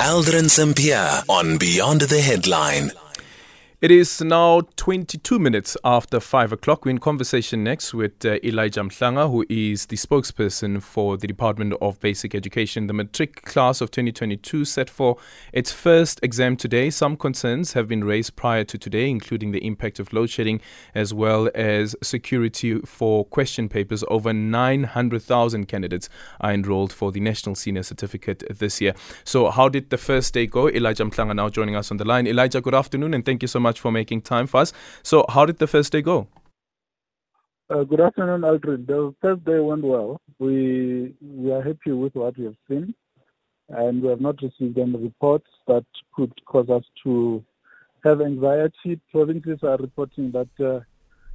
Aldrin Sampear on Beyond the Headline. It is now 22 minutes after 5 o'clock. We're in conversation next with uh, Elijah Mhlanga, who is the spokesperson for the Department of Basic Education. The matric class of 2022 set for its first exam today. Some concerns have been raised prior to today, including the impact of load shedding as well as security for question papers. Over 900,000 candidates are enrolled for the National Senior Certificate this year. So, how did the first day go? Elijah Mhlanga now joining us on the line. Elijah, good afternoon and thank you so much much for making time for us. So, how did the first day go? Uh, good afternoon, Aldrin. The first day went well. We we are happy with what we have seen, and we have not received any reports that could cause us to have anxiety. Provinces are reporting that uh,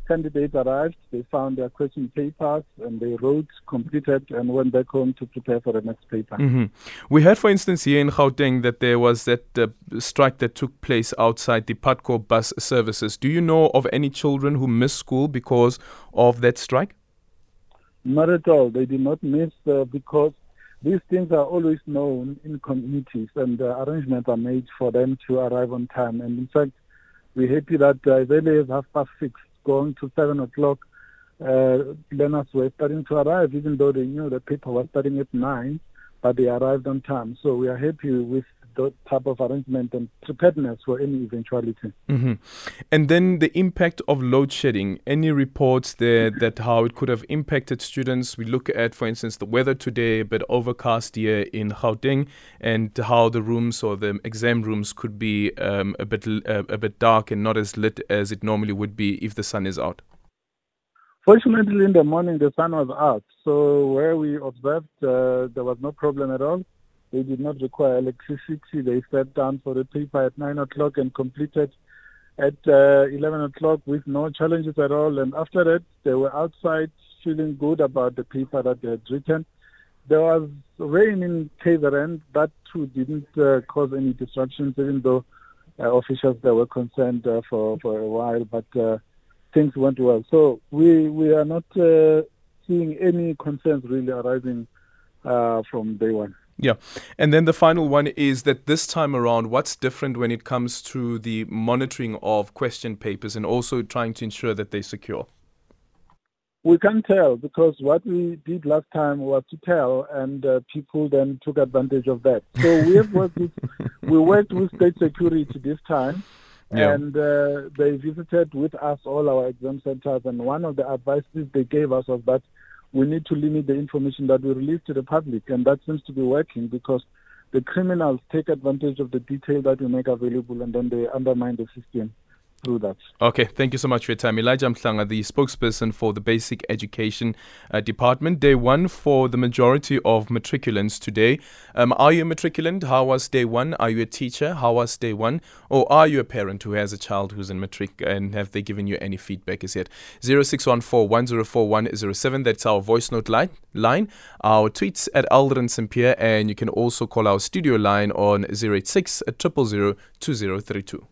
candidates arrived, they found their question papers, and they wrote, completed, and went back home to prepare for the next paper. Mm-hmm. We heard, for instance, here in Gauteng that there was that uh, strike that took place outside the Putco bus services. Do you know of any children who missed school because of that strike? Not at all. They did not miss uh, because these things are always known in communities, and uh, arrangements are made for them to arrive on time. And in fact, we're happy that uh, as early as half past six, going to seven o'clock, uh, learners were starting to arrive, even though they knew the paper was starting at nine, but they arrived on time. So we are happy with that type of arrangement and preparedness for any eventuality. Mm-hmm. And then the impact of load shedding. Any reports there that how it could have impacted students? We look at, for instance, the weather today, but overcast here in Gauteng, and how the rooms or the exam rooms could be um, a bit uh, a bit dark and not as lit as it normally would be if the sun is out. Fortunately, in the morning the sun was out, so where we observed uh, there was no problem at all. They did not require electricity. They sat down for the paper at 9 o'clock and completed at uh, 11 o'clock with no challenges at all. And after that, they were outside feeling good about the paper that they had written. There was rain in KZN. That too didn't uh, cause any disruptions, even though uh, officials there were concerned uh, for, for a while. But uh, things went well. So we, we are not uh, seeing any concerns really arising from day one. Yeah. And then the final one is that this time around, what's different when it comes to the monitoring of question papers and also trying to ensure that they're secure? We can't tell because what we did last time was to tell, and uh, people then took advantage of that. So we have worked with, we worked with state security this time, yeah. and uh, they visited with us all our exam centers. And one of the advices they gave us was that we need to limit the information that we release to the public, and that seems to be working because the criminals take advantage of the detail that we make available and then they undermine the system through that. Okay, thank you so much for your time. Elijah Mhlanga, the spokesperson for the Basic Education uh, Department. Day one for the majority of matriculants today. Um, are you a matriculant? How was day one? Are you a teacher? How was day one? Or are you a parent who has a child who's in matric and have they given you any feedback as yet? 0614 104107, that's our voice note line. line. Our tweets at Aldrin Sampear, and you can also call our studio line on 086 000 2032.